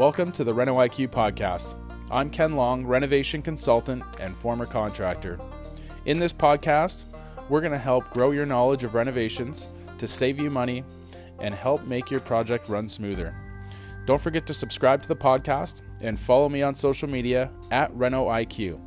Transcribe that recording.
Welcome to the Reno IQ podcast. I'm Ken Long, renovation consultant and former contractor. In this podcast, we're going to help grow your knowledge of renovations to save you money and help make your project run smoother. Don't forget to subscribe to the podcast and follow me on social media at Reno IQ.